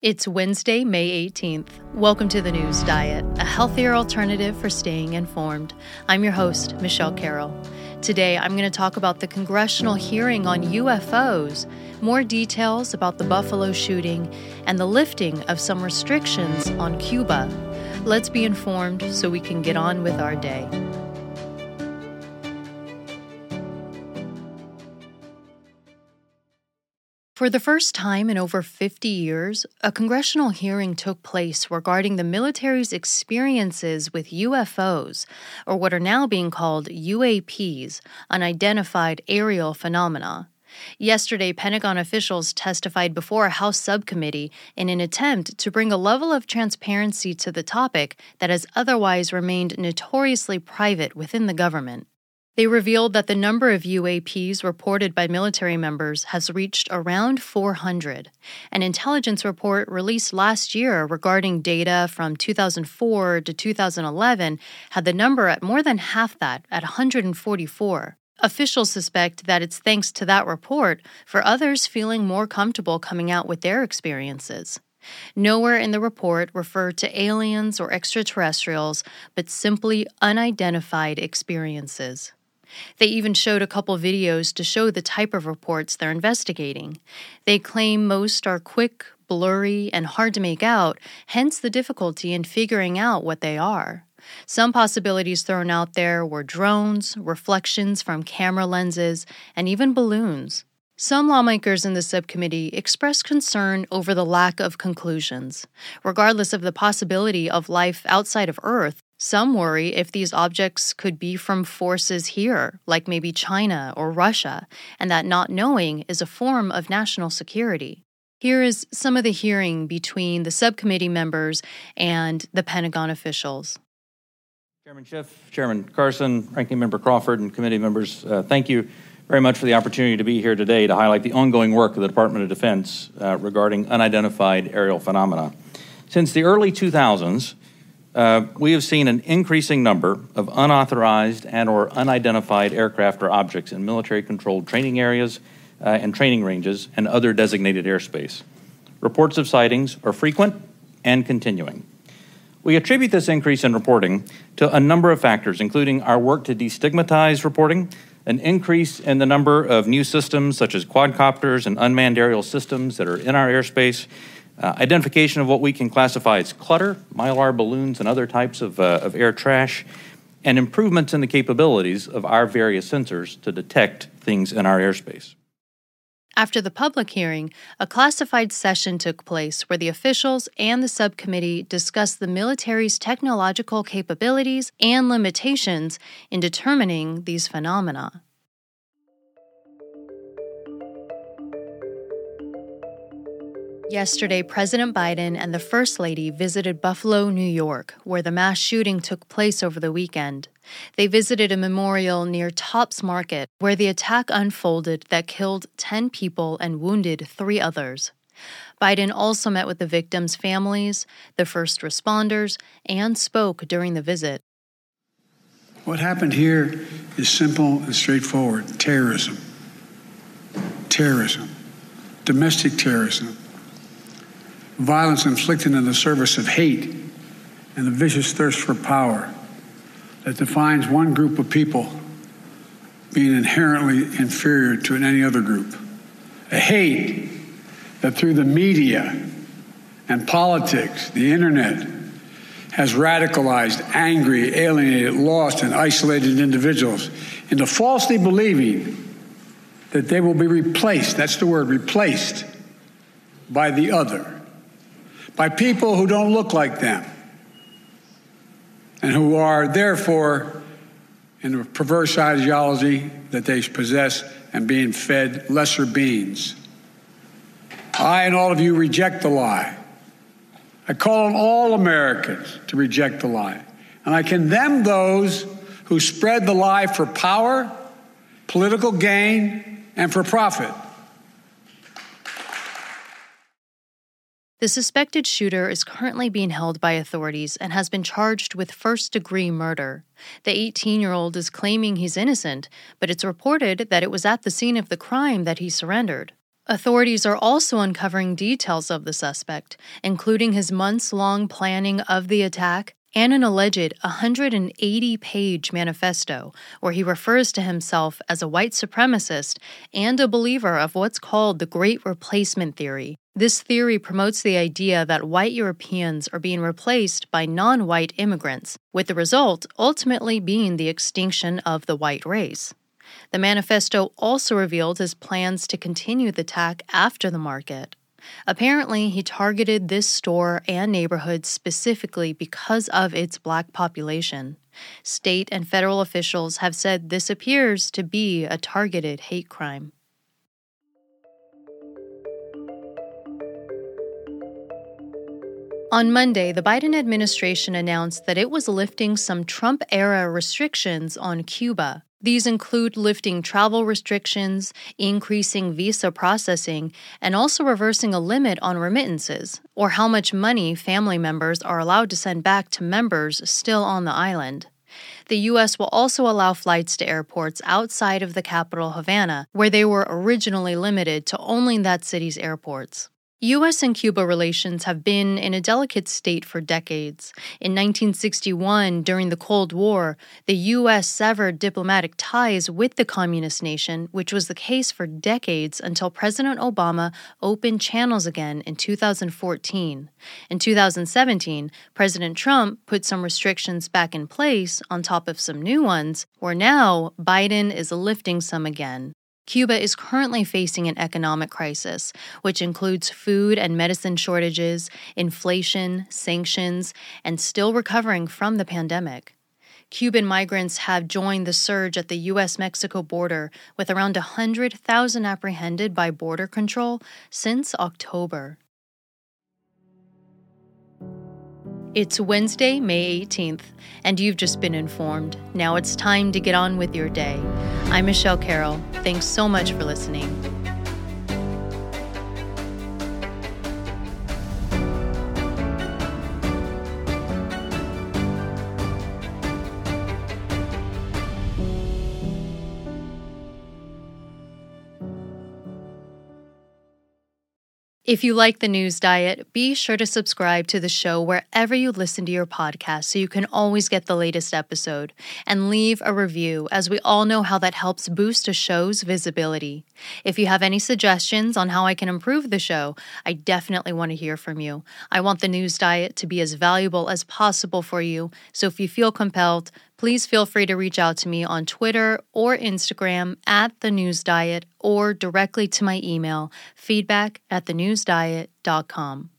It's Wednesday, May 18th. Welcome to the News Diet, a healthier alternative for staying informed. I'm your host, Michelle Carroll. Today, I'm going to talk about the congressional hearing on UFOs, more details about the Buffalo shooting, and the lifting of some restrictions on Cuba. Let's be informed so we can get on with our day. For the first time in over 50 years, a congressional hearing took place regarding the military's experiences with UFOs, or what are now being called UAPs, unidentified aerial phenomena. Yesterday, Pentagon officials testified before a House subcommittee in an attempt to bring a level of transparency to the topic that has otherwise remained notoriously private within the government. They revealed that the number of UAPs reported by military members has reached around 400. An intelligence report released last year regarding data from 2004 to 2011 had the number at more than half that, at 144. Officials suspect that it's thanks to that report for others feeling more comfortable coming out with their experiences. Nowhere in the report referred to aliens or extraterrestrials, but simply unidentified experiences. They even showed a couple videos to show the type of reports they're investigating. They claim most are quick, blurry, and hard to make out, hence the difficulty in figuring out what they are. Some possibilities thrown out there were drones, reflections from camera lenses, and even balloons. Some lawmakers in the subcommittee expressed concern over the lack of conclusions. Regardless of the possibility of life outside of Earth, some worry if these objects could be from forces here, like maybe China or Russia, and that not knowing is a form of national security. Here is some of the hearing between the subcommittee members and the Pentagon officials. Chairman Schiff, Chairman Carson, Ranking Member Crawford, and committee members, uh, thank you very much for the opportunity to be here today to highlight the ongoing work of the Department of Defense uh, regarding unidentified aerial phenomena. Since the early 2000s, uh, we have seen an increasing number of unauthorized and or unidentified aircraft or objects in military controlled training areas uh, and training ranges and other designated airspace. Reports of sightings are frequent and continuing. We attribute this increase in reporting to a number of factors, including our work to destigmatize reporting, an increase in the number of new systems such as quadcopters and unmanned aerial systems that are in our airspace, uh, identification of what we can classify as clutter, mylar balloons, and other types of, uh, of air trash, and improvements in the capabilities of our various sensors to detect things in our airspace. After the public hearing, a classified session took place where the officials and the subcommittee discussed the military's technological capabilities and limitations in determining these phenomena. Yesterday, President Biden and the First Lady visited Buffalo, New York, where the mass shooting took place over the weekend. They visited a memorial near Tops Market, where the attack unfolded that killed 10 people and wounded three others. Biden also met with the victims' families, the first responders, and spoke during the visit. What happened here is simple and straightforward terrorism. Terrorism. Domestic terrorism violence inflicted in the service of hate and the vicious thirst for power that defines one group of people being inherently inferior to any other group. A hate that through the media and politics, the internet, has radicalized, angry, alienated, lost, and isolated individuals into falsely believing that they will be replaced, that's the word, replaced by the other by people who don't look like them and who are therefore in a perverse ideology that they possess and being fed lesser beings. I and all of you reject the lie. I call on all Americans to reject the lie. And I condemn those who spread the lie for power, political gain, and for profit. The suspected shooter is currently being held by authorities and has been charged with first degree murder. The 18 year old is claiming he's innocent, but it's reported that it was at the scene of the crime that he surrendered. Authorities are also uncovering details of the suspect, including his months long planning of the attack and an alleged 180 page manifesto where he refers to himself as a white supremacist and a believer of what's called the Great Replacement Theory. This theory promotes the idea that white Europeans are being replaced by non white immigrants, with the result ultimately being the extinction of the white race. The manifesto also revealed his plans to continue the attack after the market. Apparently, he targeted this store and neighborhood specifically because of its black population. State and federal officials have said this appears to be a targeted hate crime. On Monday, the Biden administration announced that it was lifting some Trump era restrictions on Cuba. These include lifting travel restrictions, increasing visa processing, and also reversing a limit on remittances, or how much money family members are allowed to send back to members still on the island. The U.S. will also allow flights to airports outside of the capital, Havana, where they were originally limited to only that city's airports. U.S. and Cuba relations have been in a delicate state for decades. In 1961, during the Cold War, the U.S. severed diplomatic ties with the communist nation, which was the case for decades until President Obama opened channels again in 2014. In 2017, President Trump put some restrictions back in place on top of some new ones, where now Biden is lifting some again. Cuba is currently facing an economic crisis, which includes food and medicine shortages, inflation, sanctions, and still recovering from the pandemic. Cuban migrants have joined the surge at the U.S. Mexico border, with around 100,000 apprehended by Border Control since October. It's Wednesday, May 18th, and you've just been informed. Now it's time to get on with your day. I'm Michelle Carroll. Thanks so much for listening. If you like the news diet, be sure to subscribe to the show wherever you listen to your podcast so you can always get the latest episode. And leave a review, as we all know how that helps boost a show's visibility. If you have any suggestions on how I can improve the show, I definitely want to hear from you. I want the news diet to be as valuable as possible for you, so if you feel compelled, please feel free to reach out to me on Twitter or Instagram at The News Diet or directly to my email, feedback at thenewsdiet.com.